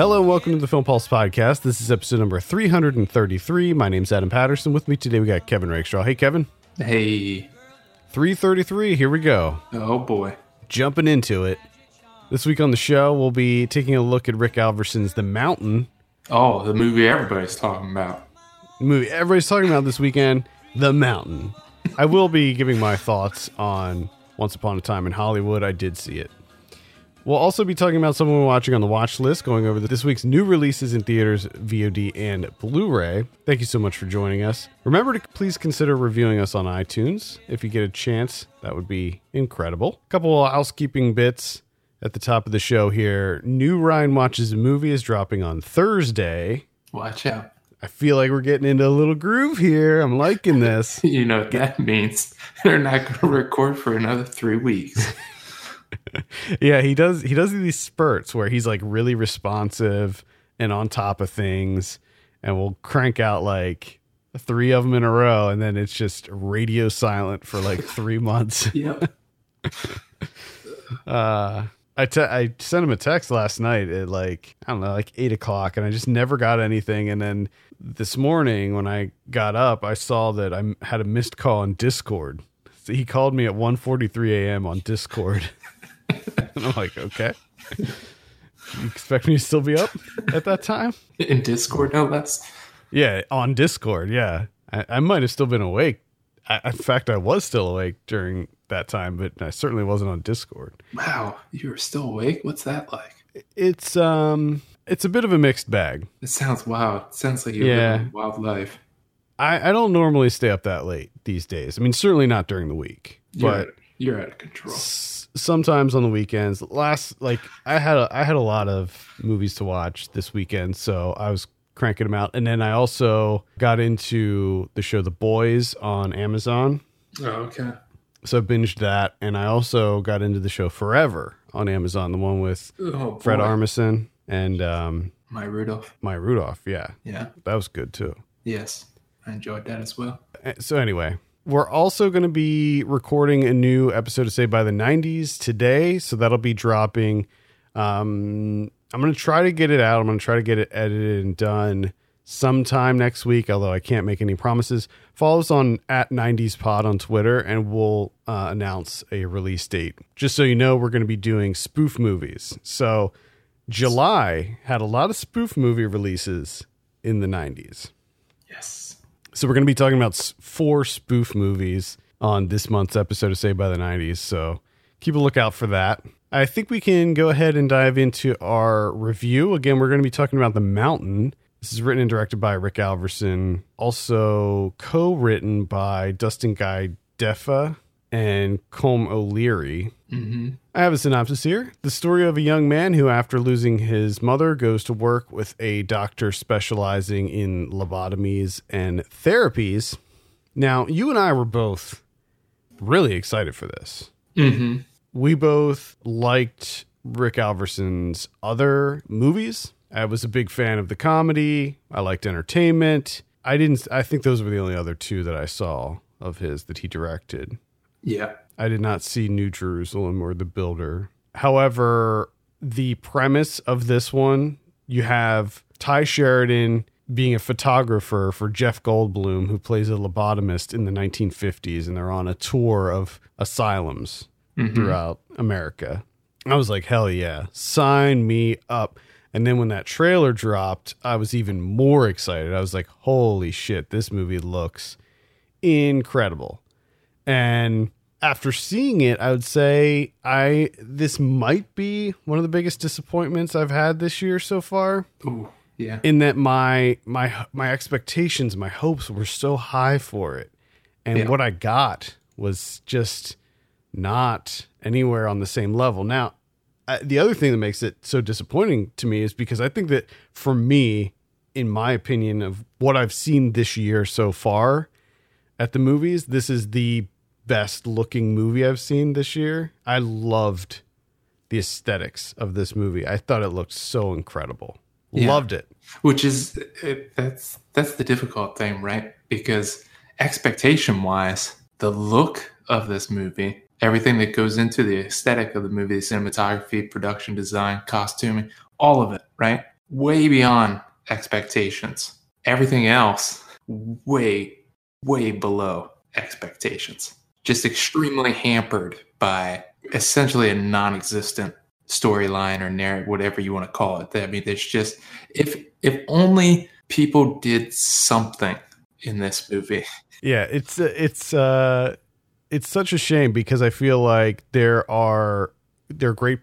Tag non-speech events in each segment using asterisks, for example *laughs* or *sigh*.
Hello and welcome to the Film Pulse podcast. This is episode number 333. My name's Adam Patterson. With me today we got Kevin Rakestraw. Hey Kevin. Hey. 333. Here we go. Oh boy. Jumping into it. This week on the show we'll be taking a look at Rick Alverson's The Mountain. Oh, the movie everybody's talking about. The movie everybody's talking about this weekend, The Mountain. I will be giving my thoughts on Once Upon a Time in Hollywood. I did see it. We'll also be talking about someone we're watching on the watch list, going over this week's new releases in theaters, VOD, and Blu ray. Thank you so much for joining us. Remember to please consider reviewing us on iTunes. If you get a chance, that would be incredible. A couple of housekeeping bits at the top of the show here. New Ryan Watches a Movie is dropping on Thursday. Watch out. I feel like we're getting into a little groove here. I'm liking this. *laughs* You know what that means. They're not going to record for another three weeks. *laughs* *laughs* yeah, he does. He does these spurts where he's like really responsive and on top of things, and we'll crank out like three of them in a row, and then it's just radio silent for like three *laughs* months. yep. *laughs* Uh, I te- I sent him a text last night at like I don't know, like eight o'clock, and I just never got anything. And then this morning when I got up, I saw that I had a missed call on Discord. So he called me at 1.43 a.m. on Discord. And *laughs* I'm like, okay. You expect me to still be up at that time? In Discord, no less. Yeah, on Discord. Yeah, I, I might have still been awake. I, in fact, I was still awake during that time, but I certainly wasn't on Discord. Wow, you were still awake? What's that like? It's um, it's a bit of a mixed bag. It sounds wild. It sounds like you're Yeah. living a wild life. I, I don't normally stay up that late these days. I mean, certainly not during the week, You're, but you're out of control. s- sometimes on the weekends. Last like I had a, I had a lot of movies to watch this weekend, so I was cranking them out. And then I also got into the show The Boys on Amazon. Oh, okay. So I binged that, and I also got into the show Forever on Amazon, the one with Oh, Fred boy. Armisen and um, Maya Rudolph. Maya Rudolph. Yeah, Yeah. that was good too. Yes. I enjoyed that as well. Uh, So anyway, we're also going to be recording a new episode of Saved by the 90s today, so that'll be dropping. Um, I'm going to try to get it out. I'm going to try to get it edited and done sometime next week, although I can't make any promises. Follow us on at 90s Pod on Twitter, and we'll uh, announce a release date. Just so you know, we're going to be doing spoof movies. So July had a lot of spoof movie releases in the 90s. Yes. So we're going to be talking about four spoof movies on this month's episode of Saved by the 90s. So keep a lookout for that. I think we can go ahead and dive into our review. Again, we're going to be talking about The Mountain. This is written and directed by Rick Alverson, also co-written by Dustin Guy Defa and Colm O'Leary. Mm-hmm. I have a synopsis here. The story of a young man who, after losing his mother, goes to work with a doctor specializing in lobotomies and therapies. Now, you and I were both really excited for this. Mm-hmm. We both liked Rick Alverson's other movies. I was a big fan of the comedy. I liked entertainment. I didn't, I think those were the only other two that I saw of his that he directed. Yeah. I did not see New Jerusalem or The Builder. However, the premise of this one, you have Ty Sheridan being a photographer for Jeff Goldblum, who plays a lobotomist in the 1950s, and they're on a tour of asylums mm-hmm. throughout America. I was like, hell yeah, sign me up. And then when that trailer dropped, I was even more excited. I was like, holy shit, this movie looks incredible. And after seeing it, I would say I this might be one of the biggest disappointments I've had this year so far. Ooh. Yeah. In that my my my expectations, my hopes were so high for it, and Yeah. what I got was just not anywhere on the same level. Now, the other thing that makes it so disappointing to me is because I think that for me, in my opinion, of what I've seen this year so far at the movies, this is the best looking movie I've seen this year. I loved the aesthetics of this movie. I thought it looked so incredible. Yeah. Loved it. which is it, that's that's the difficult thing right because expectation wise the look of this movie everything that goes into the aesthetic of the movie the cinematography production design costuming all of it right way beyond expectations. Everything else, way, way below expectations. Just extremely hampered by essentially a non existent storyline or narrative, whatever you want to call it. I mean, there's just, if, if only people did something in this movie. Yeah, it's it's uh it's such a shame because I feel like there are there are great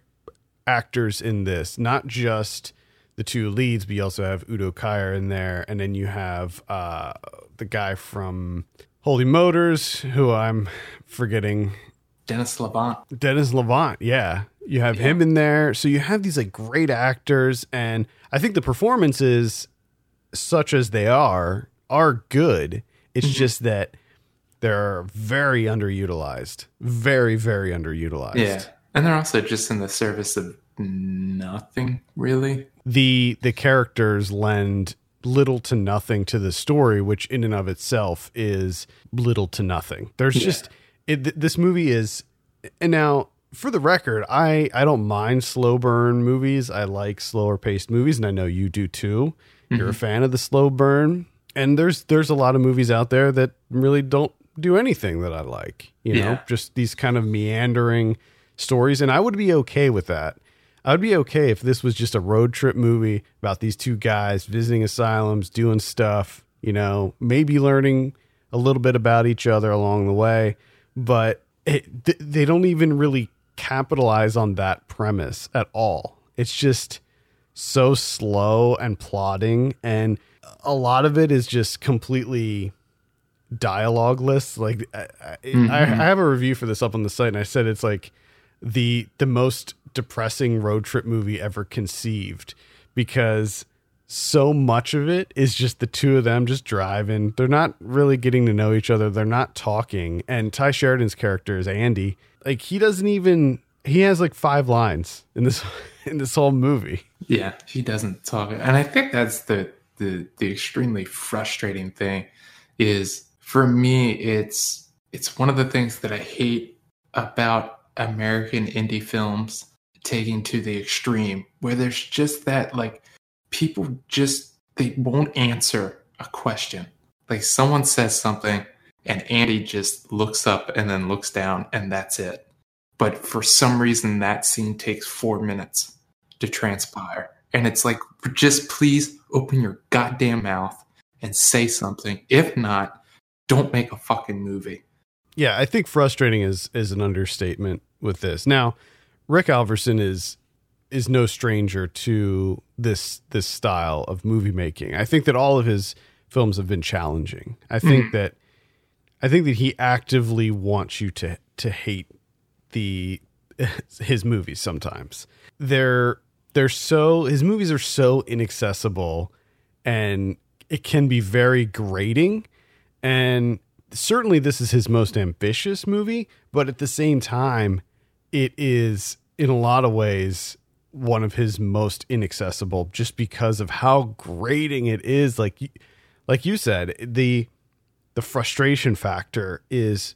actors in this, not just the two leads, but you also have Udo Kier in there, and then you have uh the guy from Holy Motors, who I'm forgetting. Denis Lavant. Denis Lavant, yeah. You have yeah. him in there. So you have these like great actors and I think the performances such as they are are good. It's mm-hmm. just that they're very underutilized. Very, very underutilized. Yeah. And they're also just in the service of nothing, really. The the characters lend little to nothing to the story, which in and of itself is little to nothing. There's yeah. just it, this movie is and now for the record, I I don't mind slow burn movies. I like slower paced movies and I know you do too. You're mm-hmm. a fan of the slow burn and there's there's a lot of movies out there that really don't do anything that I like. You know, just these kind of meandering stories, and I would be okay with that. I would be okay if this was just a road trip movie about these two guys visiting asylums, doing stuff. You know, maybe learning a little bit about each other along the way, but it, th- they don't even really capitalize on that premise at all. It's just so slow and plodding and a lot of it is just completely dialogueless. Like I, mm-hmm. I, I, have a review for this up on the site, and I said it's like the the most depressing road trip movie ever conceived because so much of it is just the two of them just driving. They're not really getting to know each other. They're not talking. And Ty Sheridan's character is Andy. Like he doesn't even he has like five lines in this *laughs* in this whole movie. Yeah, he doesn't talk. And I think that's the the the extremely frustrating thing is for me it's it's one of the things that I hate about American indie films taking to the extreme where there's just that like people just they won't answer a question. Like someone says something and Andy just looks up and then looks down and that's it. But for some reason that scene takes 4 minutes to transpire and it's like, just please open your goddamn mouth and say something. If not, don't make a fucking movie. Yeah, I think frustrating is is an understatement with this. Now, Rick Alverson is is no stranger to this this style of movie making. I think that all of his films have been challenging. I think mm that I think that he actively wants you to to hate the *laughs* his movies sometimes. They're they're so his movies are so inaccessible and it can be very grating and certainly this is his most ambitious movie but at the same time it is in a lot of ways one of his most inaccessible just because of how grating it is like like you said the the frustration factor is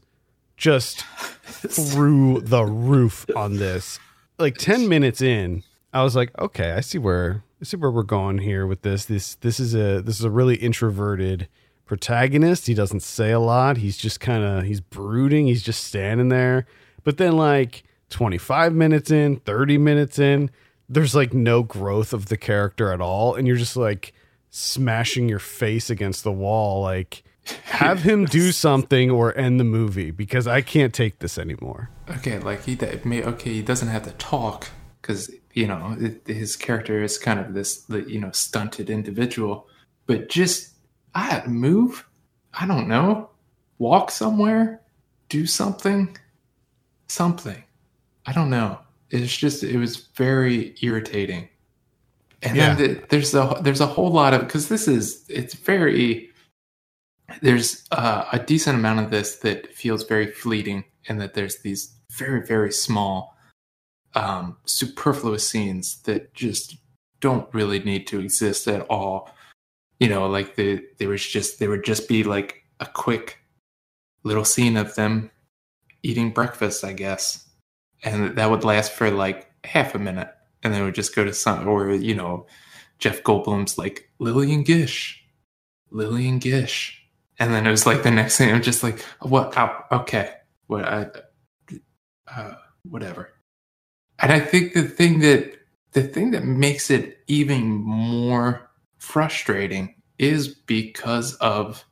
just *laughs* through the roof on this like 10 minutes in I was like, okay, I see where I see where we're going here with this. This this is a this is a really introverted protagonist. He doesn't say a lot. He's just kind of he's brooding. He's just standing there. But then like 25 minutes in, 30 minutes in, there's like no growth of the character at all and you're just like smashing your face against the wall like have him *laughs* do something or end the movie because I can't take this anymore. Okay, like he okay, he doesn't have to talk cuz you know his character is kind of this you know stunted individual but just i had to move? I don't know. Walk somewhere? Do something? Something i don't know it's just it was very irritating and yeah. then the, there's a there's a whole lot of because this is it's very there's uh, a decent amount of this that feels very fleeting and that there's these very very small um, superfluous scenes that just don't really need to exist at all. You know, like the there was just there would just be like a quick little scene of them eating breakfast, I guess, and that would last for like half a minute, and then we would just go to some or you know Jeff Goldblum's like Lillian Gish, Lillian Gish, and then it was like the next thing I'm just like, what? Oh, okay, what? I, uh, whatever. And I think the thing that the thing that makes it even more frustrating is because of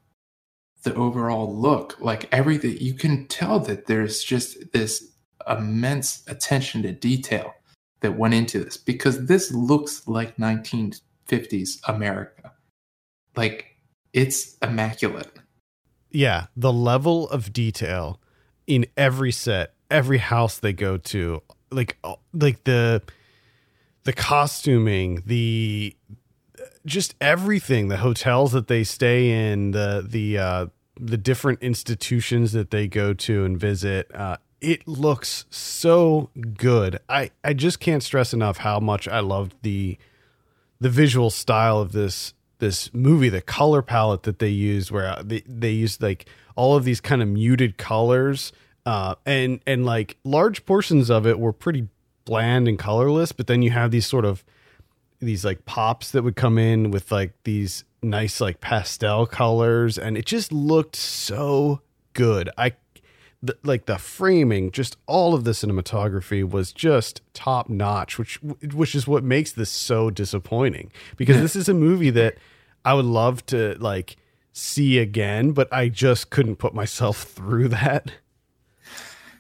the overall look. Like everything, you can tell that there's just this immense attention to detail that went into this because this looks like 1950s America. Like it's immaculate. Yeah, the level of detail in every set, every house they go to, like uh, like the the costuming, the just everything, the hotels that they stay in, the the uh the different institutions that they go to and visit. Uh it looks so good. I I just can't stress enough how much I loved the the visual style of this this movie, the color palette that they used, where uh, they they used like all of these kind of muted colors, uh, and and like large portions of it were pretty bland and colorless, but then you have these sort of these like pops that would come in with like these nice like pastel colors, and it just looked so good. I the, like the framing, just all of the cinematography was just top notch, which which is what makes this so disappointing because this is a movie that I would love to like see again, but I just couldn't put myself *laughs* through that.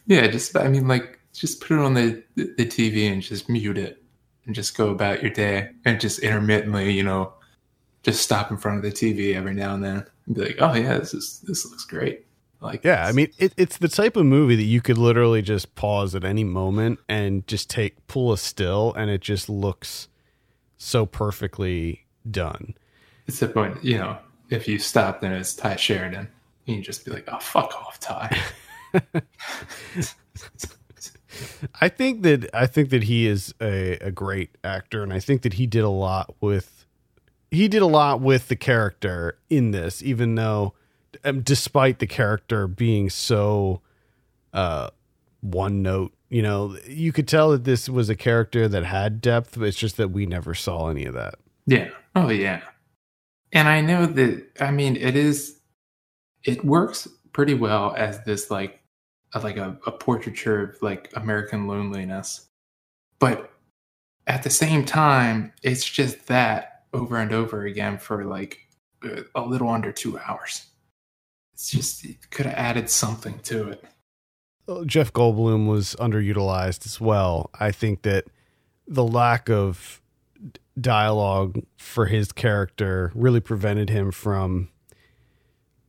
Yeah, just I mean, like just put it on the the TV and just mute it and just go about your day and just intermittently, you know, just stop in front of the TV every now and then and be like, oh yeah, this is this looks great. Like Yeah, I mean, it, it's the type of movie that you could literally just pause at any moment and just take pull a still, and it just looks so perfectly done. it's the point, you know, if you stop, then it's Ty Sheridan. and You just be like, oh fuck off, Ty. *laughs* I think that I think that he is a, a great actor, and I think that he did a lot with he did a lot with the character in this, even though, um, despite the character being so uh, one note, you know, you could tell that this was a character that had depth, but it's just that we never saw any of that. Yeah. Oh yeah. And I know that I mean it is it works pretty well as this like a, like a, a portraiture of like American loneliness. But at the same time, it's just that over and over again for like uh, a little under two hours. It's just it could have added something to it. Uh, Jeff Goldblum was underutilized as well. I think that the lack of dialogue for his character really prevented him from,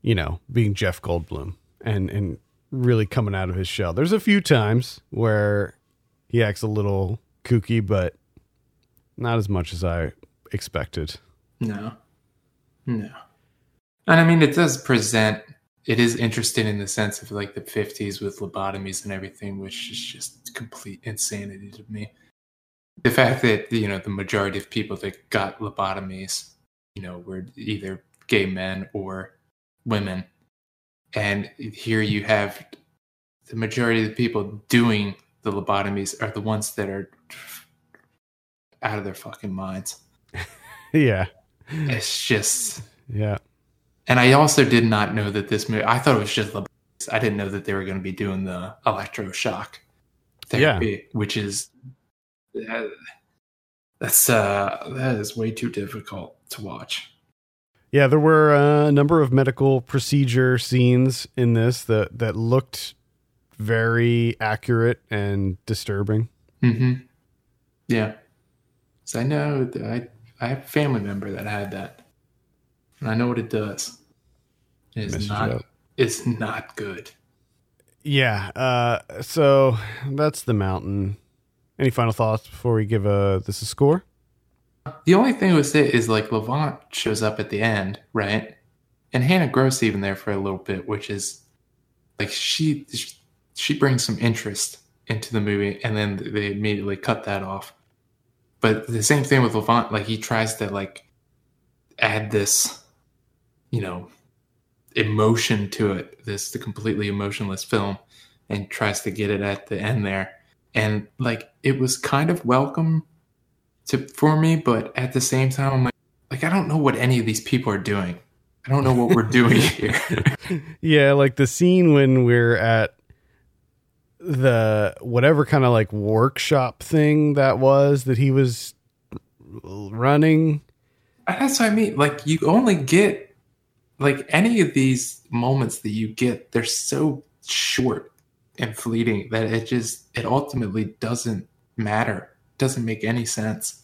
you know, being Jeff Goldblum and and really coming out of his shell. There's a few times where he acts a little kooky, but not as much as I expected. No. No. And I mean, it does present, it is interesting in the sense of like the 50s with lobotomies and everything, which is just complete insanity to me. The fact that, you know, the majority of people that got lobotomies, you know, were either gay men or women. And here you have the majority of the people doing the lobotomies are the ones that are out of their fucking minds. *laughs* yeah. It's just, Yeah. And I also did not know that this movie. I thought it was just lobotomies. I didn't know that they were going to be doing the electroshock therapy, which is uh, that's uh that is way too difficult to watch. Yeah, there were uh, a number of medical procedure scenes in this that that looked very accurate and disturbing. Mm-hmm. Yeah, so I know that I I have a family member that had that, and I know what it does. It is Messes you not. up. It's not good. Yeah. Uh, so that's the mountain. Any final thoughts before we give uh, this a score? The only thing with it is like Lavant shows up at the end, right? And Hannah Gross even there for a little bit, which is like she she brings some interest into the movie, and then they immediately cut that off. But the same thing with Lavant, like he tries to like add this, you know, emotion to it, this the completely emotionless film, and tries to get it at the end there, and like it was kind of welcome to for me, but at the same time, I'm like, like I don't know what any of these people are doing. I don't know what we're doing *laughs* here. yeah, like the scene when we're at the whatever kind of like workshop thing that was that he was running. That's what I mean. Like you only get like any of these moments that you get, they're so short and fleeting that it just it ultimately doesn't matter. Doesn't make any sense.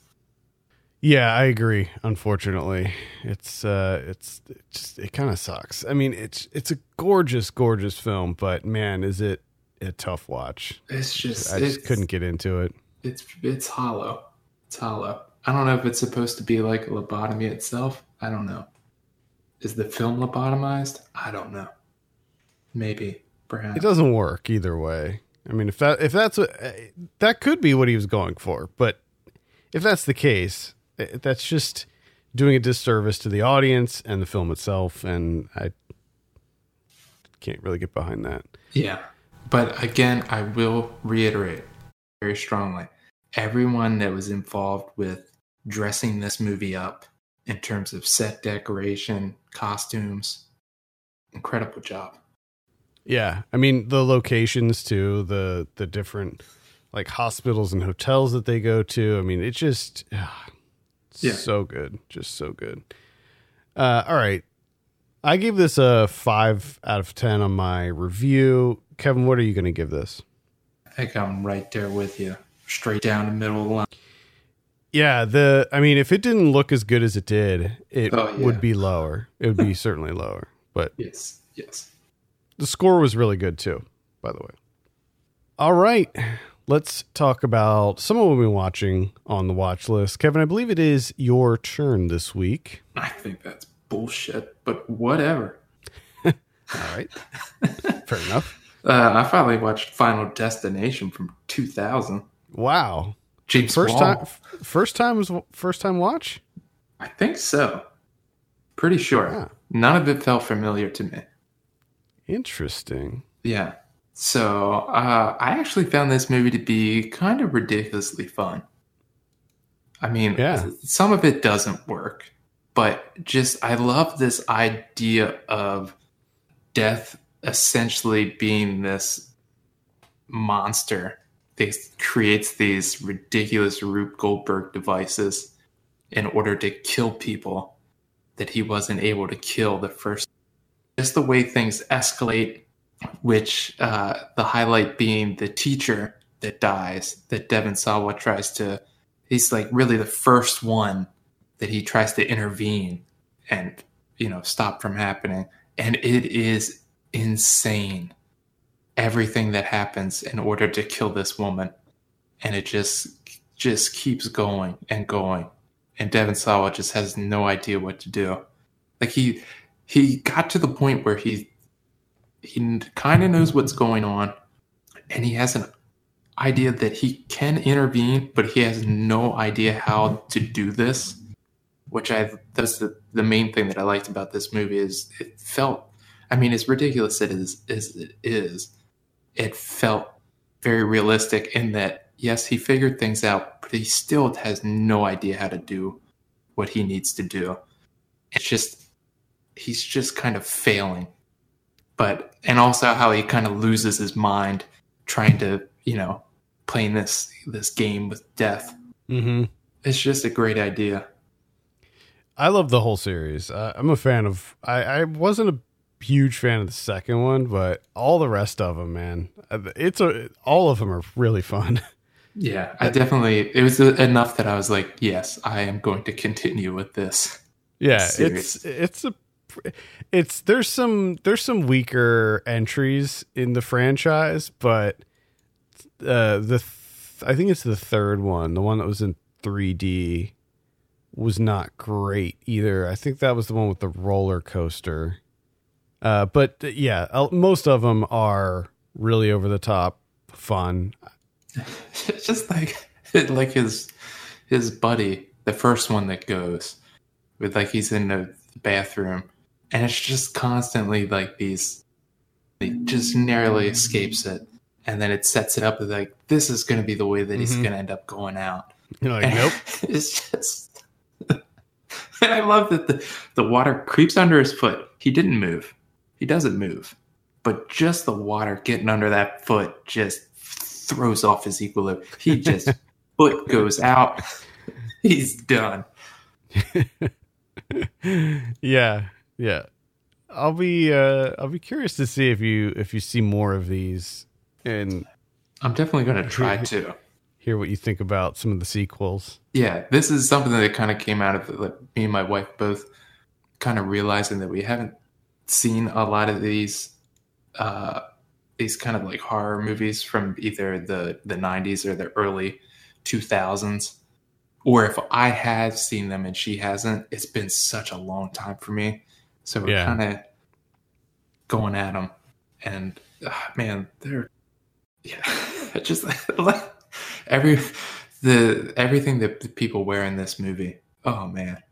Yeah, I agree. Unfortunately, it's uh, it's it just it kind of sucks. I mean, it's it's a gorgeous, gorgeous film, but man, is it a tough watch. It's just I just couldn't get into it. It's it's hollow. It's hollow. I don't know if it's supposed to be like a lobotomy itself. I don't know. Is the film lobotomized? I don't know. Maybe, perhaps. It doesn't work either way. I mean, if that if that's what that could be what he was going for, but if that's the case, eh, that's just doing a disservice to the audience and the film itself, and I can't really get behind that. Yeah, but again, I will reiterate very strongly: everyone that was involved with dressing this movie up in terms of set decoration, costumes, incredible job. Yeah, I mean the locations too, the the different like hospitals and hotels that they go to. I mean, it just ah, Yeah. so good, just so good. Uh, all right, I gave this a five out of ten on my review. Kevin, what are you going to give this? I think I'm right there with you, straight down the middle of the line. Yeah, the I mean, if it didn't look as good as it did, it Oh, yeah. would be lower. It would be *laughs* certainly lower, but Yes, yes. the score was really good too, by the way. All right, let's talk about some of what we've been watching on the watch list. Kevin, I believe it is your turn this week. I think that's bullshit, but whatever. *laughs* All right, fair enough. Uh, I finally watched Final Destination from 2000. Wow, James first Wall. time, first time was first time watch. I think so. Pretty sure. Yeah. None of it felt familiar to me. Interesting. Yeah. So uh, I actually found this movie to be kind of ridiculously fun. I mean, Yeah. some of it doesn't work, but just I love this idea of death essentially being this monster that creates these ridiculous Rube Goldberg devices in order to kill people that he wasn't able to kill the first. Just the way things escalate which uh, the highlight being the teacher that dies that Devon Sawa tries to he's like really the first one that he tries to intervene and you know stop from happening and it is insane everything that happens in order to kill this woman. And it just just keeps going and going. And Devon Sawa just has no idea what to do. Like he he got to the point where he he kind of knows what's going on. And he has an idea that he can intervene but he has no idea how to do this which i that's the, the main thing that i liked about this movie is it felt i mean as ridiculous it is as it is it felt very realistic in that yes he figured things out but he still has no idea how to do what he needs to do it's just he's just kind of failing but and also how he kind of loses his mind trying to you know playing this this game with death Mm-hmm. it's just a great idea I love the whole series. Uh, I'm a fan of. I, I wasn't a huge fan of the second one, but all the rest of them, man, Uh, it's a all of them are really fun. *laughs* yeah i definitely it was enough that i was like yes i am going to continue with this yeah, Serious. it's it's a it's there's some there's some weaker entries in the franchise, but uh, the th- I think it's the third one, the one that was in 3D, was not great either. I think that was the one with the roller coaster. Uh, but uh, yeah, most of them are really over the top fun. it's *laughs* just like *laughs* like his his buddy the first one that goes with like he's in the bathroom and it's just constantly like these he just narrowly escapes it and then it sets it up like this is going to be the way that he's Mhm. going to end up going out You're like, nope. *laughs* it's just. and I love that the, the water creeps under his foot. He didn't move. He doesn't move. But just the water getting under that foot just throws off his equilibrium. He just *laughs* foot goes out. He's done. *laughs* yeah, yeah. I'll be uh I'll be curious to see if you if you see more of these and I'm definitely going to try to hear what you think about some of the sequels. Yeah, this is something that kind of came out of like, me and my wife both kind of realizing that we haven't seen a lot of these uh these kind of like horror movies from either the the 90s or the early 2000s or if I have seen them and she hasn't, it's been such a long time for me. So we're Yeah. kind of going at them, and uh, man, they're yeah, *laughs* just *laughs* every the everything that the people wear in this movie. Oh man,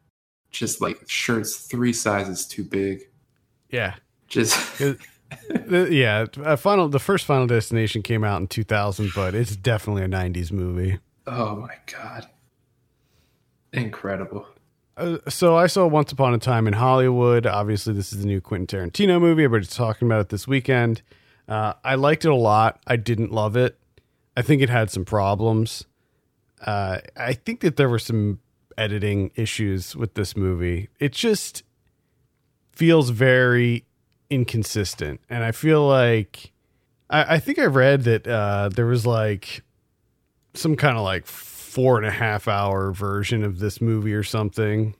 just like shirts three sizes too big. Yeah. Just *laughs* The- yeah, final the first Final Destination came out in 2000, but it's definitely a 90s movie. oh my god, incredible. Uh, so I saw Once Upon a Time in Hollywood. Obviously, this is the new Quentin Tarantino movie. Everybody's talking about it this weekend. Uh, I liked it a lot. I didn't love it. I think it had some problems. Uh, I think that there were some editing issues with this movie. It just feels very inconsistent, and I feel like I, I think I read that uh, there was like some kind of like four and a half hour version of this movie or something.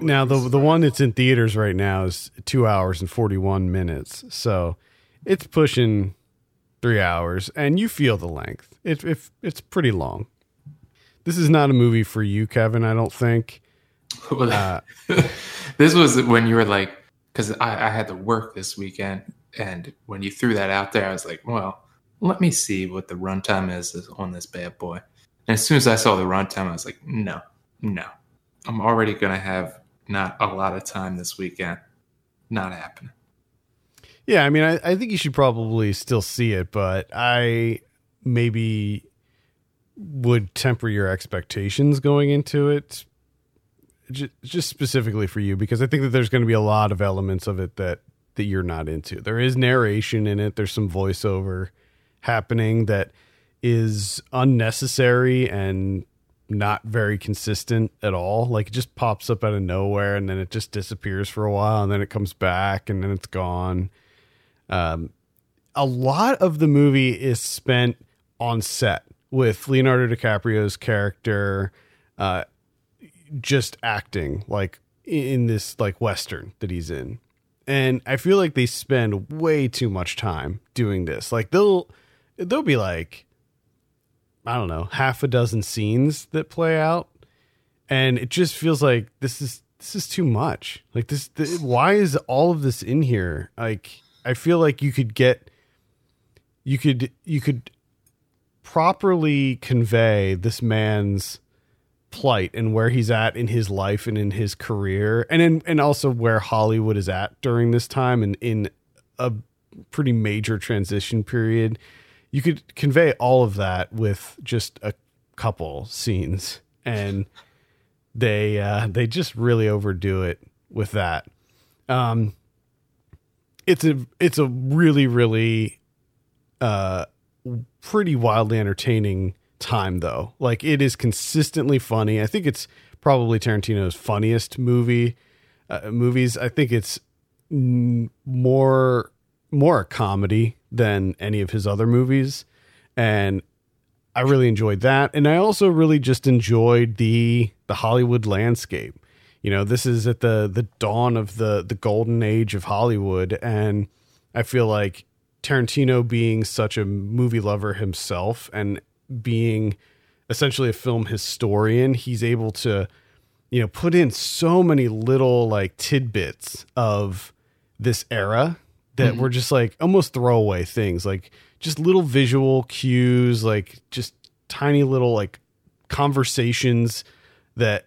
Now the the one that's in theaters right now is two hours and forty one minutes, so it's pushing three hours, and you feel the length. It, it it's pretty long. This is not a movie for you, Kevin. I don't think. Uh, *laughs* this was when you were like, because I, I had to work this weekend, and when you threw that out there, I was like, well, let me see what the runtime is is on this bad boy. And as soon as I saw the runtime, I was like, no, no, I'm already gonna have not a lot of time this weekend. Not happening. Yeah, I mean, I, I think you should probably still see it, but I maybe would temper your expectations going into it, just, specifically for you, because I think that there's going to be a lot of elements of it that that you're not into. There is narration in it. There's some voiceover happening that is unnecessary and not very consistent at all. Like it just pops up out of nowhere and then it just disappears for a while and then it comes back and then it's gone. Um, a lot of the movie is spent on set with Leonardo DiCaprio's character uh, just acting like in this like western that he's in. And I feel like they spend way too much time doing this. Like they'll they'll be like I don't know, half a dozen scenes that play out and it just feels like this is this is too much. Like this, th why is all of this in here? Like I feel like you could get you could you could properly convey this man's plight and where he's at in his life and in his career and in and also where Hollywood is at during this time and in a pretty major transition period. You could convey all of that with just a couple scenes and they uh they just really overdo it with that. Um it's a it's a really really uh pretty wildly entertaining time though. Like it is consistently funny. I think it's probably Tarantino's funniest movie uh, movies. I think it's mm, more more a comedy than any of his other movies and I really enjoyed that and I also really just enjoyed the the Hollywood landscape. You know, this is at the the dawn of the the golden age of Hollywood and I feel like Tarantino being such a movie lover himself and being essentially a film historian, he's able to, you know, put in so many little like tidbits of this era that mm-hmm. were just like almost throwaway things, like just little visual cues, like just tiny little like conversations that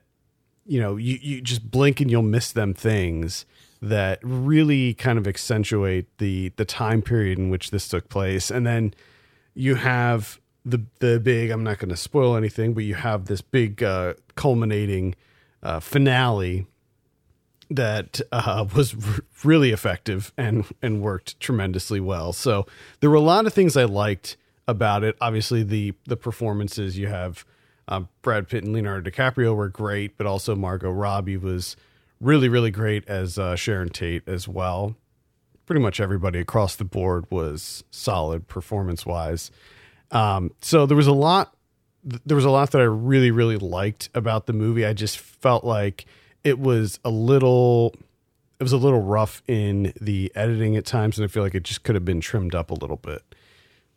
you know you, you just blink and you'll miss them things that really kind of accentuate the the time period in which this took place. And then you have the the big. I'm not going to spoil anything, but you have this big uh, culminating uh, finale that uh, *laughs* was r- really effective and and worked tremendously well. So there were a lot of things I liked about it. Obviously, the the performances you have uh, Brad Pitt and Leonardo DiCaprio were great, but also Margot Robbie was really really great as uh, Sharon Tate as well. Pretty much everybody across the board was solid performance wise. Um, so there was a lot. There was a lot that I really really liked about the movie. I just felt like it was a little it was a little rough in the editing at times and i feel like it just could have been trimmed up a little bit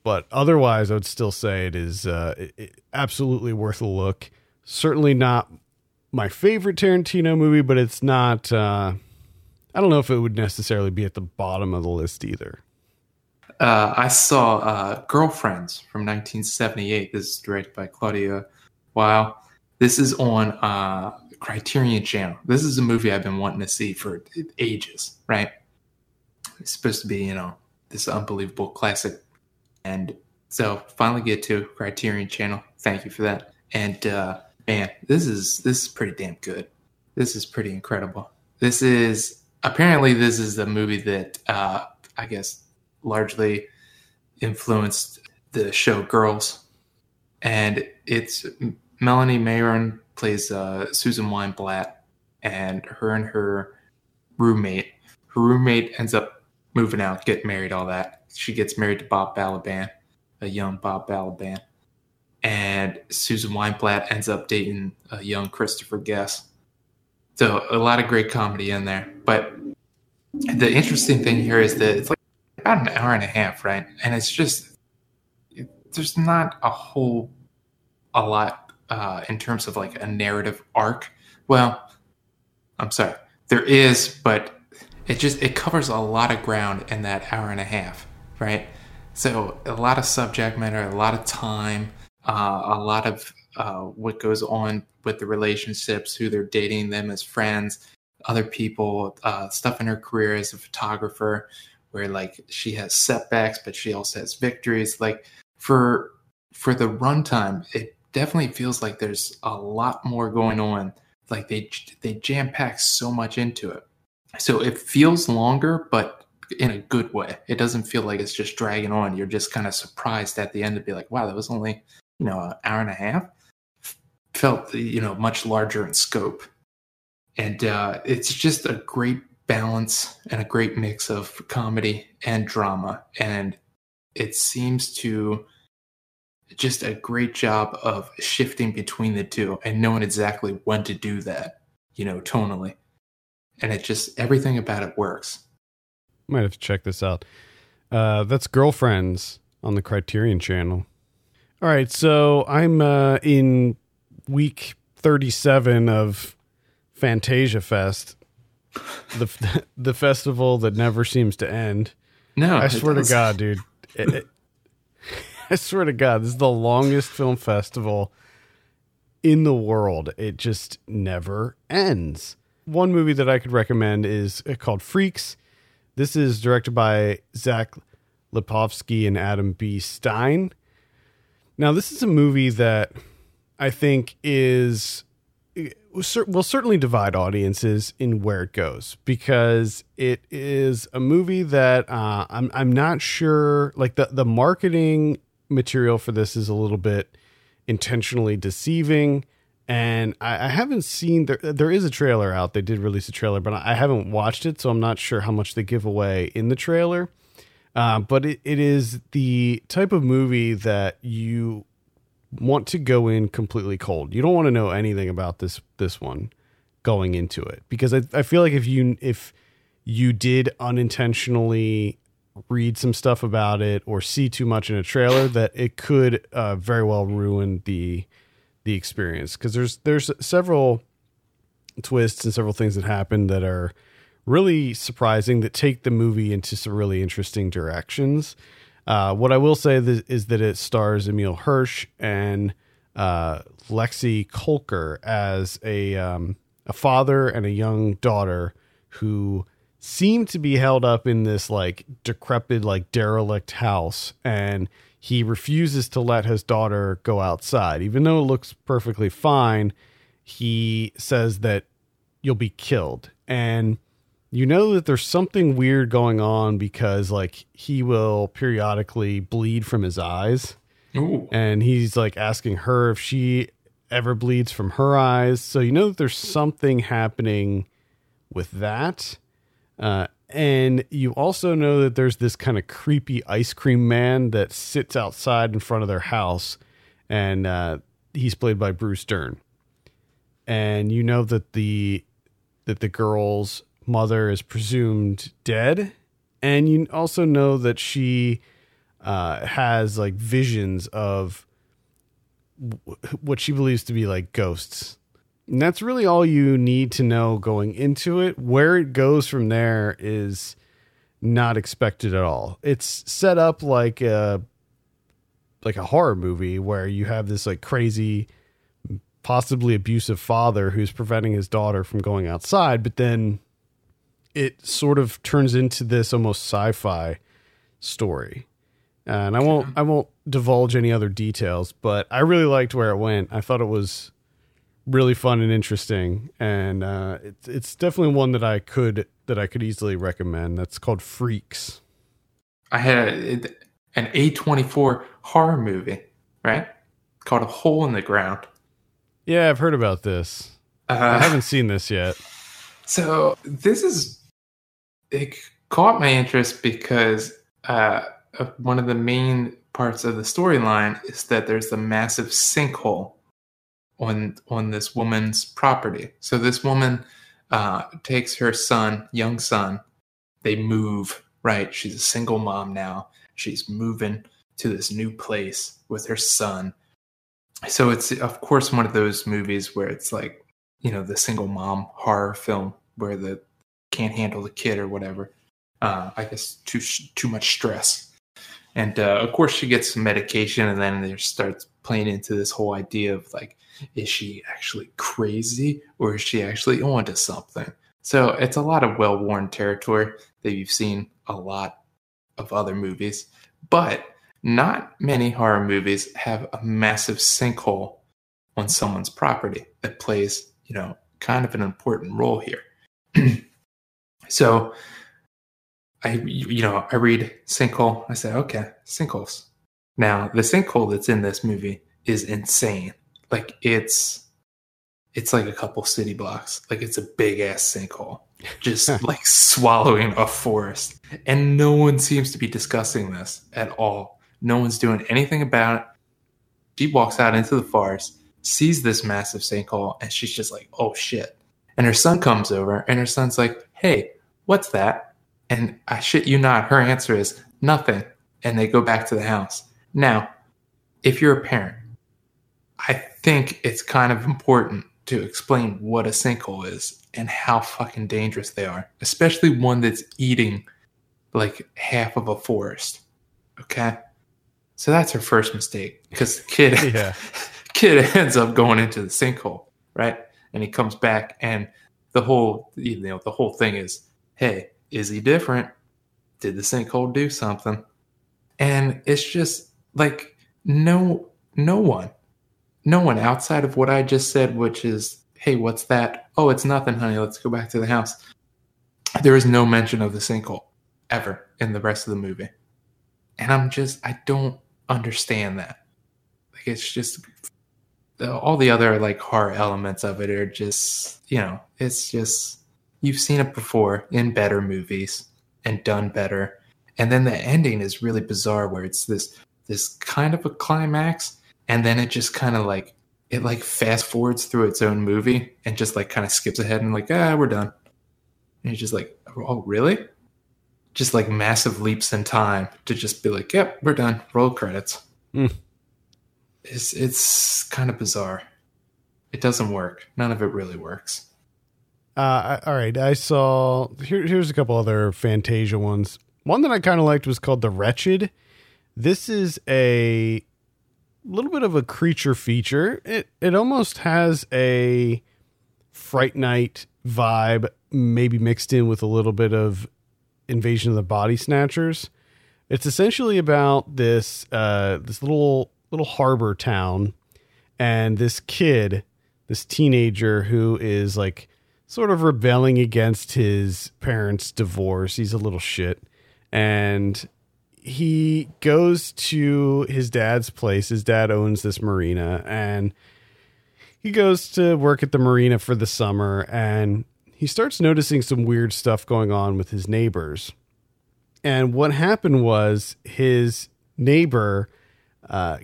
but otherwise i would still say it is uh, it, it, absolutely worth a look certainly not my favorite tarantino movie but it's not uh, i don't know if it would necessarily be at the bottom of the list either uh, i saw uh, girlfriends from 1978 this is directed by claudia Weill this is on uh, Criterion Channel. This is a movie I've been wanting to see for ages, right? It's supposed to be, you know, this unbelievable classic. And so finally get to Criterion Channel. Thank you for that. And uh man, this is this is pretty damn good. This is pretty incredible. This is apparently this is the movie that uh I guess largely influenced the show Girls. And it's Melanie Mayron plays uh, Susan Weinblatt, and her and her roommate. Her roommate ends up moving out, getting married, all that. She gets married to Bob Balaban, a young Bob Balaban, and Susan Weinblatt ends up dating a young Christopher Guest. So a lot of great comedy in there. But the interesting thing here is that it's like about an hour and a half, right? And it's just there's not a whole a lot uh, in terms of like a narrative arc. Well, I'm sorry, there is, but it just it covers a lot of ground in that hour and a half, right? So a lot of subject matter, a lot of time, uh, a lot of uh, what goes on with the relationships, who they're dating, them as friends, other people, uh, stuff in her career as a photographer, where like she has setbacks, but she also has victories. Like for for the runtime, it definitely feels like there's a lot more going on. Like they they jam pack so much into it, so it feels longer, but in a good way. It doesn't feel like it's just dragging on. You're just kind of surprised at the end to be like, wow, that was only you know an hour and a half. Felt you know much larger in scope, and uh, it's just a great balance and a great mix of comedy and drama, and it seems to just a great job of shifting between the two and knowing exactly when to do that, you know, tonally. And it just everything about it works. Might have to check this out. Uh, that's Girlfriends on the Criterion channel. All right, so I'm uh, in week 37 of Fantasia Fest, the the festival that never seems to end. No, I swear to God, dude. It, it, *laughs* I swear to God, this is the longest film festival in the world. It just never ends. One movie that I could recommend is uh, called Freaks. This is directed by Zach Lipovsky and Adam B. Stein. Now, this is a movie that I think is will certainly divide audiences in where it goes because it is a movie that uh, I'm I'm not sure like the the marketing material for this is a little bit intentionally deceiving. And I, I haven't seen there. There is a trailer out. They did release a trailer, but I haven't watched it, so I'm not sure how much they give away in the trailer. Uh, but it, it is the type of movie that you want to go in completely cold. You don't want to know anything about this this one going into it because I, I feel like if you if you did unintentionally read some stuff about it or see too much in a trailer that it could uh, very well ruin the the experience because there's there's several twists and several things that happen that are really surprising that take the movie into some really interesting directions. Uh, what I will say is that it stars Emile Hirsch and uh, Lexi Kolker as a um, a father and a young daughter who seem to be held up in this like decrepit like derelict house and he refuses to let his daughter go outside. Even though it looks perfectly fine, he says that you'll be killed. And you know that there's something weird going on because like he will periodically bleed from his eyes. Ooh. And he's like asking her if she ever bleeds from her eyes. So you know that there's something happening with that. Uh, and you also know that there's this kind of creepy ice cream man that sits outside in front of their house, and uh, he's played by Bruce Dern. And you know that the that the girl's mother is presumed dead, and you also know that she uh, has like visions of w- what she believes to be like ghosts and that's really all you need to know going into it. Where it goes from there is not expected at all. It's set up like a like a horror movie where you have this like crazy possibly abusive father who's preventing his daughter from going outside, but then it sort of turns into this almost sci-fi story. And I won't I won't divulge any other details, but I really liked where it went. I thought it was really fun and interesting, and uh, it's it's definitely one that I could that I could easily recommend. That's called Freaks. I had a, an A24 horror movie, right? Called A Hole in the Ground. Yeah, I've heard about this. Uh, I haven't seen this yet. So this is it caught my interest because uh, one of the main parts of the storyline is that there's a massive sinkhole on on this woman's property. So this woman uh, takes her son, young son. They move. Right, she's a single mom now. She's moving to this new place with her son. So it's of course one of those movies where it's like you know the single mom horror film where the can't handle the kid or whatever. Uh, I guess too too much stress. And uh, of course, she gets some medication, and then there starts playing into this whole idea of like, is she actually crazy or is she actually onto something? So it's a lot of well worn territory that you've seen a lot of other movies, but not many horror movies have a massive sinkhole on someone's property that plays, you know, kind of an important role here. *clears throat* so I, you know, I read sinkhole. I say, okay, sinkholes. Now, the sinkhole that's in this movie is insane. Like it's, it's like a couple city blocks. Like it's a big ass sinkhole, just *laughs* like swallowing a forest. And no one seems to be discussing this at all. No one's doing anything about it. She walks out into the forest, sees this massive sinkhole, and she's just like, oh shit. And her son comes over, and her son's like, hey, what's that? And I shit you not, her answer is nothing. And they go back to the house. Now, if you're a parent, I think it's kind of important to explain what a sinkhole is and how fucking dangerous they are, especially one that's eating like half of a forest. Okay. So that's her first mistake because the *laughs* kid, Yeah. *laughs* kid ends up going into the sinkhole, right? And he comes back, and the whole, you know, the whole thing is, hey, is he different? Did the sinkhole do something? And it's just like no, no one, no one outside of what I just said, which is, hey, what's that? Oh, it's nothing, honey. Let's go back to the house. There is no mention of the sinkhole ever in the rest of the movie. And I'm just, I don't understand that. Like, it's just all the other like horror elements of it are just, you know, it's just, you've seen it before in better movies and done better. And then the ending is really bizarre where it's this, this kind of a climax. And then it just kind of like, it like fast forwards through its own movie and just like kind of skips ahead and like, ah, we're done. And you're just like, oh, really? Just like massive leaps in time to just be like, yep, we're done. Roll credits. Mm. It's it's kind of bizarre. It doesn't work. None of it really works. Uh, all right. I saw here. Here's a couple other Fantasia ones. One that I kind of liked was called The Wretched. This is a little bit of a creature feature. It it almost has a Fright Night vibe, maybe mixed in with a little bit of Invasion of the Body Snatchers. It's essentially about this uh, this little little harbor town, and this kid, this teenager who is like sort of rebelling against his parents' divorce. He's a little shit, and he goes to his dad's place. His dad owns this marina, and he goes to work at the marina for the summer, and he starts noticing some weird stuff going on with his neighbors. And what happened was his neighbor uh,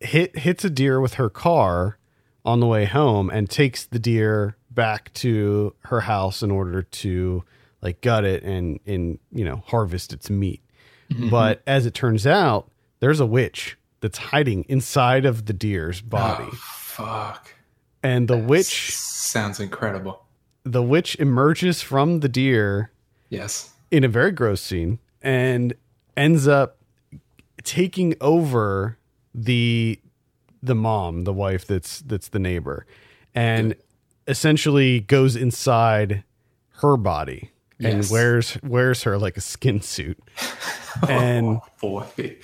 hit hits a deer with her car on the way home and takes the deer back to her house in order to like gut it and and you know harvest its meat. Mm-hmm. But as it turns out, there's a witch that's hiding inside of the deer's body. Oh, fuck. And the that witch sounds incredible. The witch emerges from the deer. Yes. In a very gross scene and ends up taking over the the mom, the wife that's that's the neighbor. And essentially goes inside her body yes. and wears wears her like a skin suit. *laughs* and oh, boy.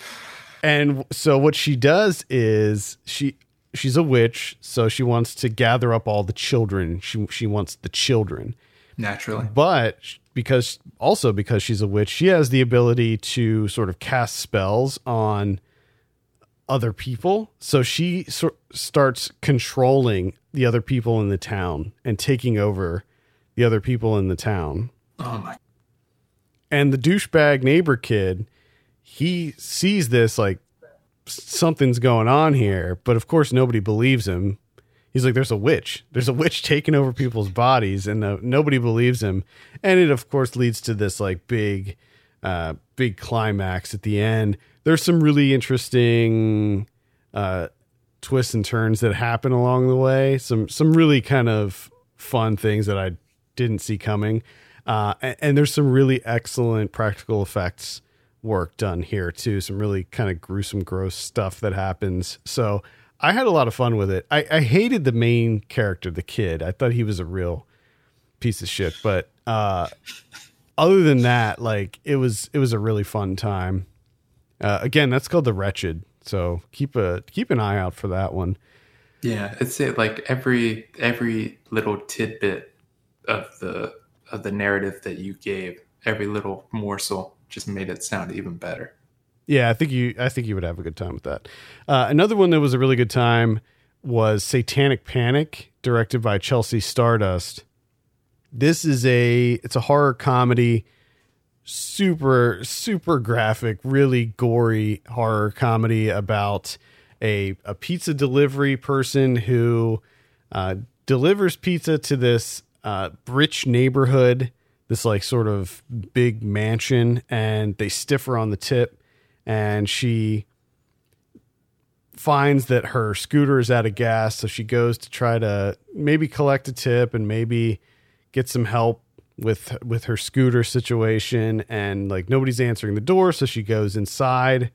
And so what she does is she she's a witch, so she wants to gather up all the children. She she wants the children. Naturally. But because also because she's a witch, she has the ability to sort of cast spells on other people. So she so- starts controlling the other people in the town and taking over the other people in the town. Oh my. And the douchebag neighbor kid, he sees this like something's going on here, but of course nobody believes him. He's like, "There's a witch. There's a witch *laughs* taking over people's bodies," and uh, nobody believes him. And it, of course, leads to this like big, uh, big climax at the end. There's some really interesting uh, twists and turns that happen along the way. Some some really kind of fun things that I didn't see coming. Uh, and, and, there's some really excellent practical effects work done here too. Some really kind of gruesome, gross stuff that happens. So I had a lot of fun with it. I, I hated the main character, the kid. I thought he was a real piece of shit. But uh, other than that, like it was it was a really fun time. Uh, again, that's called the Wretched. So keep a keep an eye out for that one. Yeah, it's it like every every little tidbit of the of the narrative that you gave, every little morsel just made it sound even better. Yeah, I think you I think you would have a good time with that. Uh, another one that was a really good time was Satanic Panic, directed by Chelsea Stardust. This is a it's a horror comedy, super super graphic, really gory horror comedy about a a pizza delivery person who uh, delivers pizza to this uh, rich neighborhood, this like sort of big mansion, and they stiff her on the tip, and she finds that her scooter is out of gas, so she goes to try to maybe collect a tip and maybe get some help with with her scooter situation and like nobody's answering the door so she goes inside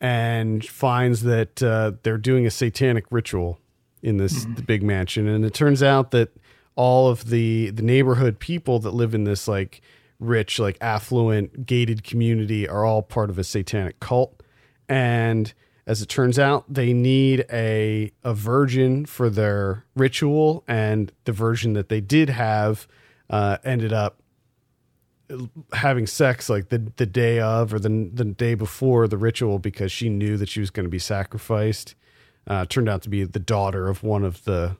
and finds that uh, they're doing a satanic ritual in this mm-hmm. big mansion and it turns out that all of the the neighborhood people that live in this like rich like affluent gated community are all part of a satanic cult and as it turns out they need a a virgin for their ritual and the version that they did have uh, ended up having sex like the the day of or the the day before the ritual because she knew that she was going to be sacrificed. Uh, turned out to be the daughter of one of the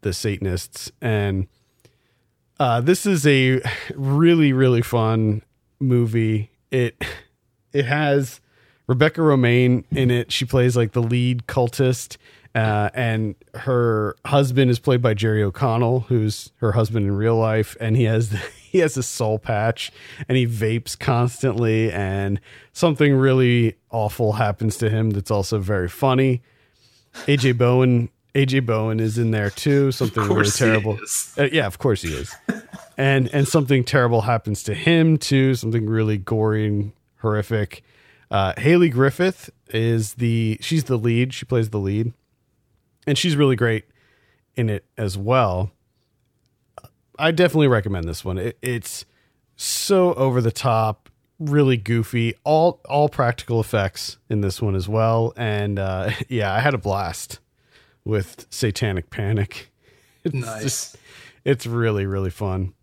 the Satanists. And uh, this is a really, really fun movie. It it has Rebecca Romijn in it. She plays like the lead cultist. Uh, and her husband is played by Jerry O'Connell, who's her husband in real life, and he has *laughs* he has a soul patch, and he vapes constantly, and something really awful happens to him that's also very funny. AJ Bowen AJ Bowen is in there too. Something really terrible. Uh, yeah, of course he is. and and something terrible happens to him too. Something really gory and horrific. Uh, Hayley Griffith is the she's the lead. She plays the lead, and she's really great in it as well. I definitely recommend this one. It, it's so over the top, really goofy. All all practical effects in this one as well. And uh, *laughs* yeah, I had a blast with Satanic Panic. *laughs* It's Nice. just- it's really really fun.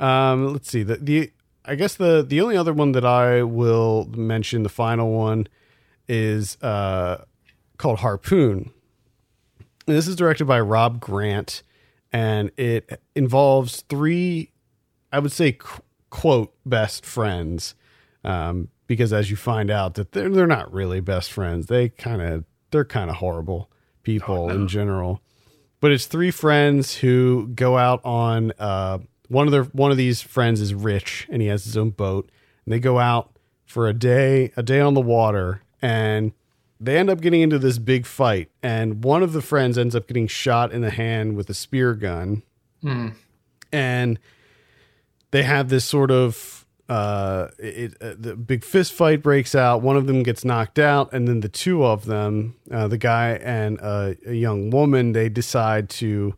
Um, let's see the the I guess the the only other one that I will mention, the final one, is uh, called Harpoon. This is directed by Rob Grant, and it involves three, I would say, qu- quote best friends, um, because as you find out that they're they're not really best friends. They kind of they're kind of horrible people in general. But it's three friends who go out on uh, one of their one of these friends is rich and he has his own boat, and they go out for a day a day on the water and they end up getting into this big fight and one of the friends ends up getting shot in the hand with a spear gun and they have this sort of uh, it, uh, the big fist fight breaks out. One of them gets knocked out, and then the two of them, uh, the guy and uh, a young woman, they decide to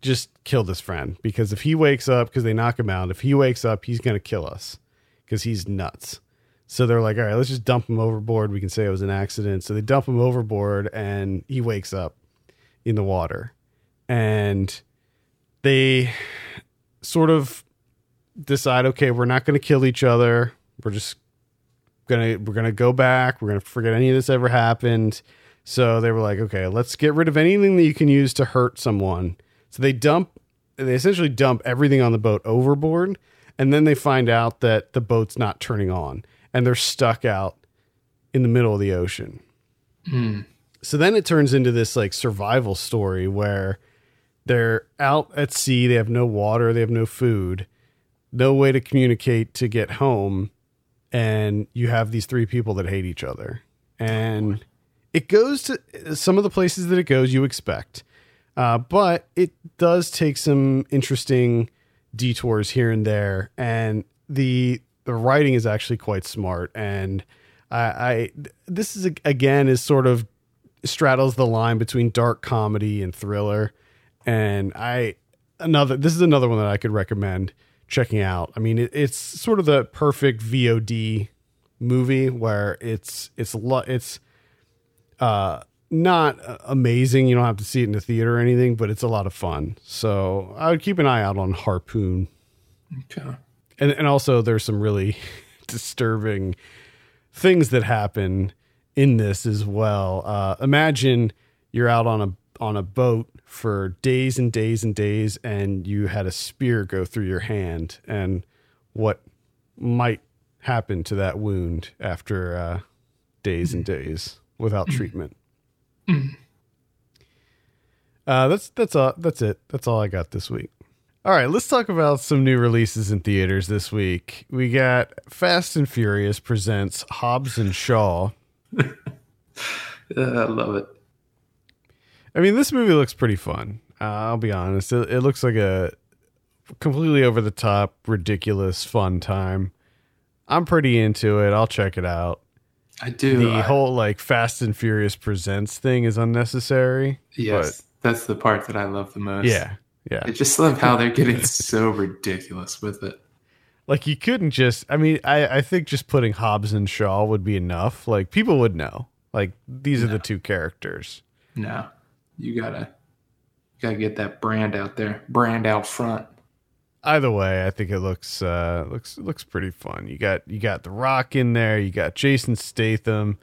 just kill this friend because if he wakes up, because they knock him out, if he wakes up, he's going to kill us because he's nuts. So they're like, all right, let's just dump him overboard. We can say it was an accident. So they dump him overboard, and he wakes up in the water, and they sort of decide okay we're not going to kill each other. We're just gonna we're gonna go back. We're gonna forget any of this ever happened. So they were like okay let's get rid of anything that you can use to hurt someone. So they dump they essentially dump everything on the boat overboard. And then they find out that the boat's not turning on and they're stuck out in the middle of the ocean. So then it turns into this like survival story where they're out at sea they have no water they have no food no way to communicate to get home and you have these three people that hate each other. And it goes to some of the places that it goes you expect. Uh, but it does take some interesting detours here and there. And the the writing is actually quite smart and i, I this is again is sort of straddles the line between dark comedy and thriller and i another this is another one that i could recommend checking out. I mean it, it's sort of the perfect vod movie where it's it's it's uh not amazing. You don't have to see it in the theater or anything but it's a lot of fun. So i would keep an eye out on harpoon. Okay. And and also there's some really *laughs* disturbing things that happen in this as well. Uh, imagine you're out on a on a boat for days and days and days, and you had a spear go through your hand, and what might happen to that wound after uh, days and days without treatment. Uh, that's that's all. That's it. That's all I got this week. All right, let's talk about some new releases in theaters this week. We got Fast and Furious presents Hobbs and Shaw. Uh, *laughs* I love it. I mean, this movie looks pretty fun. Uh, I'll be honest. It, it looks like a completely over the top, ridiculous, fun time. I'm pretty into it. I'll check it out. I do. The I- whole like Fast and Furious presents thing is unnecessary. yes, that's the part that I love the most. Yeah. Yeah. I just love how they're getting *laughs* so ridiculous with it. Like you couldn't just I mean, I, I think just putting Hobbs and Shaw would be enough. Like people would know. Like these are the two characters. No, you gotta, you gotta get that brand out there, brand out front. Either way, I think it looks uh looks looks pretty fun. You got you got The Rock in there, you got Jason Statham,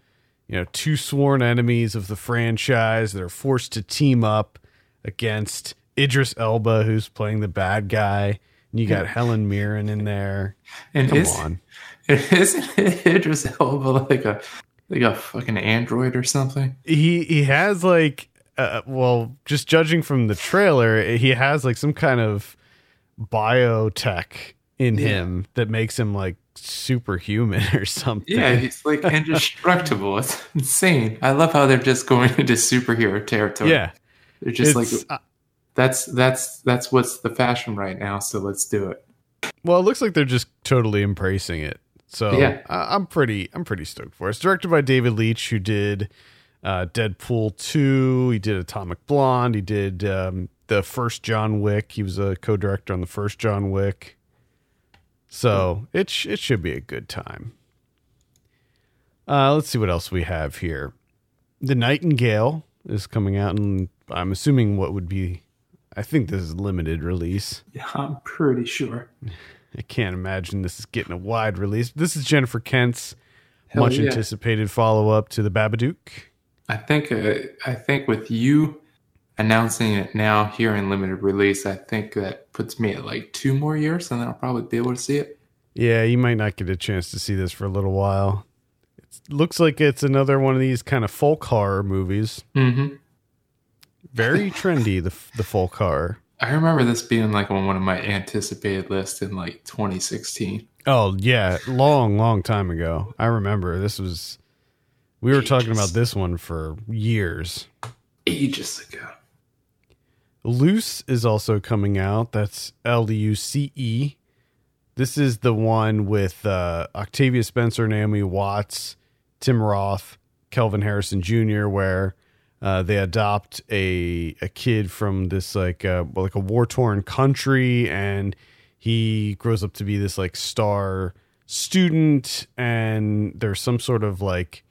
you know, two sworn enemies of the franchise that are forced to team up against Idris Elba, who's playing the bad guy. And you got Helen Mirren in there. And Come is, on. *laughs* isn't Idris Elba like a like a fucking android or something? he he has like uh, well just judging from the trailer he has like some kind of biotech in him that makes him like superhuman *laughs* or something Yeah, he's like indestructible. It's insane. I love how they're just going into superhero territory. yeah they're just it's, like uh, that's that's that's what's the fashion right now. So let's do it. well it looks like they're just totally embracing it so Yeah. I, i'm pretty i'm pretty stoked for it it's directed by david Leitch who did uh deadpool 2 he did atomic blonde he did um the first john wick he was a co-director on the first john wick So it sh- it should be a good time. Uh, let's see what else we have here. The Nightingale is coming out, and I'm assuming what would be. I think this is limited release. Yeah, I'm pretty sure. I can't imagine this is getting a wide release. This is Jennifer Kent's Hell much yeah. anticipated follow up to the Babadook. I think uh, I think with you announcing it now here in limited release, I think that puts me at like two more years, and then I'll probably be able to see it. Yeah, you might not get a chance to see this for a little while. It looks like it's another one of these kind of folk horror movies. Mm-hmm. Very trendy, the the folk horror. I remember this being like on one of my anticipated lists in like 2016. Oh yeah, long, long time ago. I remember this was. We were talking about this one for years. Ages ago. Luce is also coming out. That's L U C E. This is the one with uh, Octavia Spencer, Naomi Watts, Tim Roth, Kelvin Harrison Jr., where uh, they adopt a a kid from this like uh, well, like a war torn country, and he grows up to be this like star student, and there's some sort of like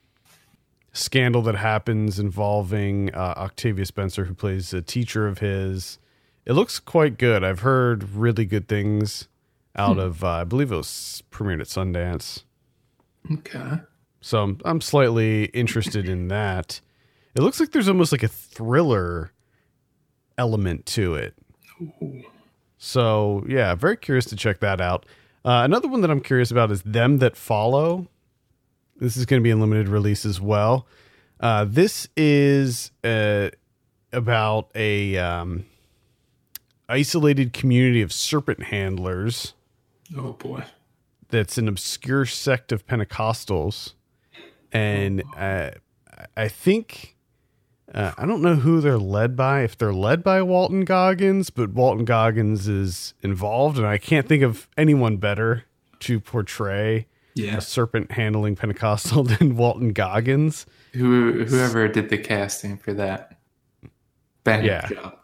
scandal that happens involving uh, Octavia Spencer, who plays a teacher of his. It looks quite good. I've heard really good things out of. Uh, I believe it was premiered at Sundance, Okay. so I'm, I'm slightly interested in that. It looks like there's almost like a thriller element to it. So yeah, very curious to check that out. Uh, another one that I'm curious about is Them That Follow. This is going to be in limited release as well. Uh, this is uh, about a um, isolated community of serpent handlers Oh boy. that's an obscure sect of Pentecostals, and uh, I think uh, I don't know who they're led by. If they're led by Walton Goggins, but Walton Goggins is involved, and I can't think of anyone better to portray Yeah. a serpent handling Pentecostal *laughs* than Walton Goggins. Who whoever did the casting for that. Bang Yeah. job.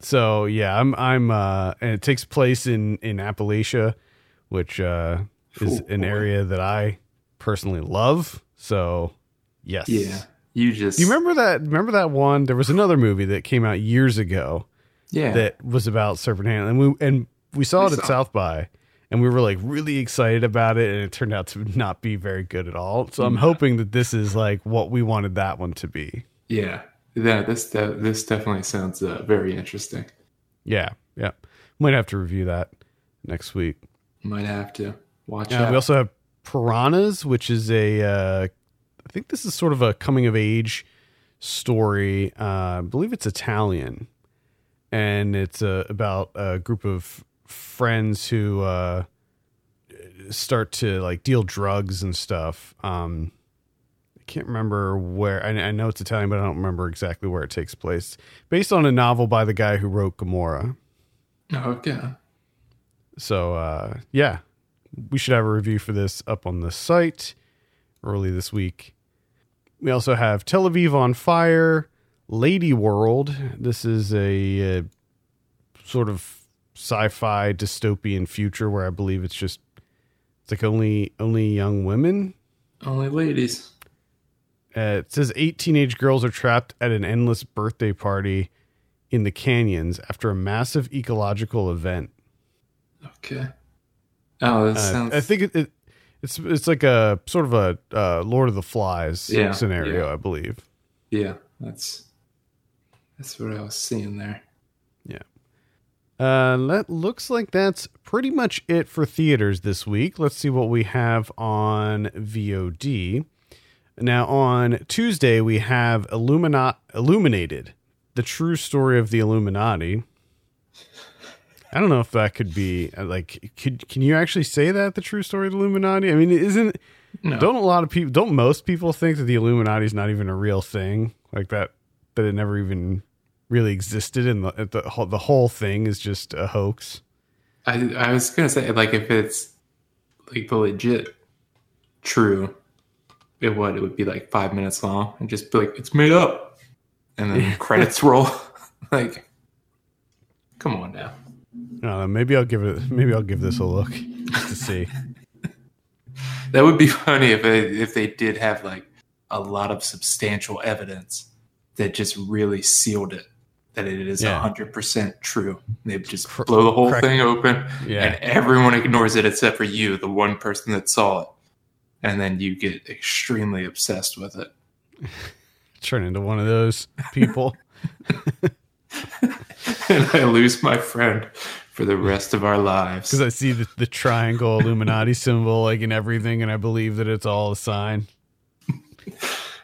So yeah, I'm I'm uh and it takes place in in Appalachia, which uh is Oh, an boy. area that I personally love. So yes. Yeah. You just Do you remember that remember that one? There was another movie that came out years ago Yeah. that was about serpent handling. And we and we saw We it at saw it. South by and we were like really excited about it and it turned out to not be very good at all. So I'm hoping that this is like what we wanted that one to be. yeah. Yeah, this this definitely sounds uh, very interesting. Yeah. Yeah. Might have to review that next week. Might have to watch Uh, out. we also have Piranhas, which is a, uh, I think this is sort of a coming of age story. Uh, I believe it's Italian, and it's uh, about a group of friends who uh, start to like deal drugs and stuff. Um, I can't remember where. I, I know it's Italian, but I don't remember exactly where it takes place. Based on a novel by the guy who wrote Gomorrah. okay. So uh, yeah, we should have a review for this up on the site early this week. We also have Tel Aviv on Fire, Lady World. This is a, uh sort of sci-fi dystopian future where I believe it's just it's like only only young women. Only ladies. Uh, it says eight teenage girls are trapped at an endless birthday party in the canyons after a massive ecological event. Okay. Oh, that Uh, sounds. I think it, it it's it's like a sort of a uh, Lord of the Flies Yeah, scenario, yeah. I believe. yeah, that's that's what I was seeing there. Yeah. Uh, that looks like that's pretty much it for theaters this week. Let's see what we have on VOD. Now on Tuesday we have Illuminat Illuminated, the true story of the Illuminati. I don't know if that could be uh, like could can you actually say that the true story of the Illuminati? I mean, isn't No. don't a lot of people don't most people think that the Illuminati is not even a real thing like that that it never even really existed and the the whole, the whole thing is just a hoax. I I was gonna say like if it's like the legit true, it would it would be like five minutes long and just be like it's made up, and then *laughs* credits roll. *laughs* like, come on now. Know, maybe I'll give it maybe I'll give this a look. just to see. *laughs* That would be funny if they, if they did have like a lot of substantial evidence that just really sealed it that it is Yeah. hundred percent true. They just Cr- blow the whole crack- thing open, Yeah. and everyone ignores it except for you, the one person that saw it, and then you get extremely obsessed with it. *laughs* Turn into one of those people. *laughs* and I lose my friend for the rest of our lives. Because I see the, the triangle Illuminati symbol like in everything, and I believe that it's all a sign.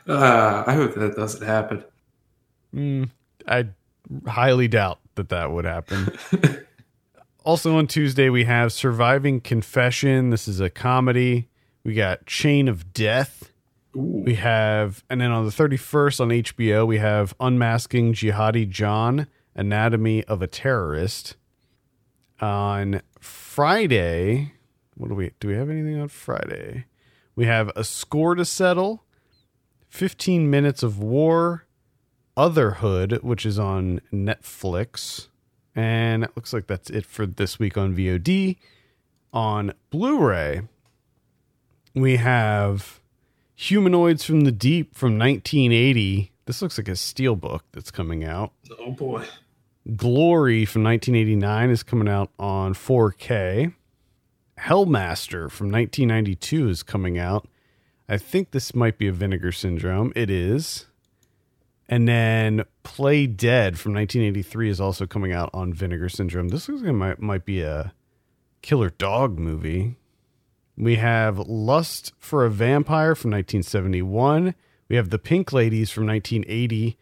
Uh, I hope that doesn't happen. Mm, I highly doubt that that would happen. *laughs* also on Tuesday we have Surviving Confession. This is a comedy. We got Chain of Death. Ooh. We have, and then on the 31st on HBO, we have Unmasking Jihadi John, Anatomy of a Terrorist. On Friday, what do we do? We have anything on Friday? We have A Score to Settle, 15 Minutes of War, Otherhood, which is on Netflix. And it looks like that's it for this week on VOD. On Blu ray, we have Humanoids from the Deep from 1980. This looks like a steel book that's coming out. Oh boy. Glory from 1989 is coming out on 4K. Hellmaster from 1992 is coming out. I think this might be a Vinegar Syndrome. It is. And then Play Dead from 1983 is also coming out on Vinegar Syndrome. This might, might be a killer dog movie. We have Lust for a Vampire from 1971. We have The Pink Ladies from 1980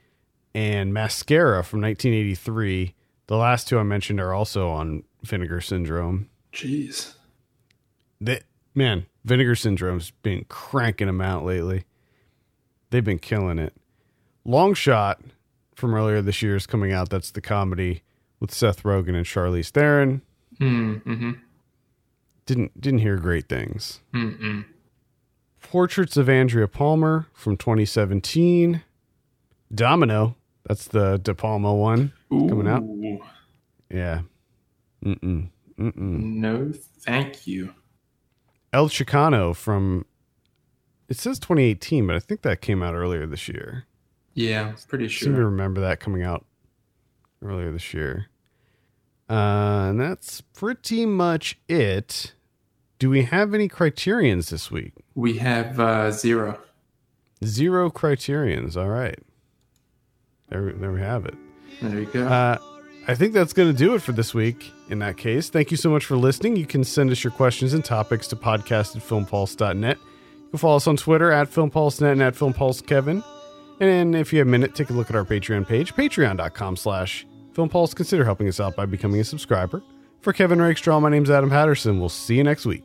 and Mascara from 1983. The last two I mentioned are also on Vinegar Syndrome. Jeez. They, man, Vinegar Syndrome's been cranking them out lately. They've been killing it. Long Shot from earlier this year is coming out. That's the comedy with Seth Rogen and Charlize Theron. Mm-hmm. Didn't didn't hear great things. Mm-mm. Portraits of Andrea Palmer from 2017. Domino, that's the De Palma one. Coming out? Yeah. Mm-mm. Mm-mm. No, thank you. El Chicano from it says 2018, but I think that came out earlier this year. Yeah, pretty sure. I seem to remember that coming out earlier this year. Uh, and that's pretty much it. Do we have any criterions this week? We have uh, zero. Zero criterions. All right. There, there we have it. There you go. Uh, I think that's going to do it for this week. In that case, thank you so much for listening. You can send us your questions and topics to podcast at filmpulse.net. You can follow us on Twitter at filmpulse.net and at filmpulsekevin. And if you have a minute, take a look at our Patreon page, patreon.com slash filmpulse. Consider helping us out by becoming a subscriber. For Kevin Rakestraw, my name's Adam Patterson. We'll see you next week.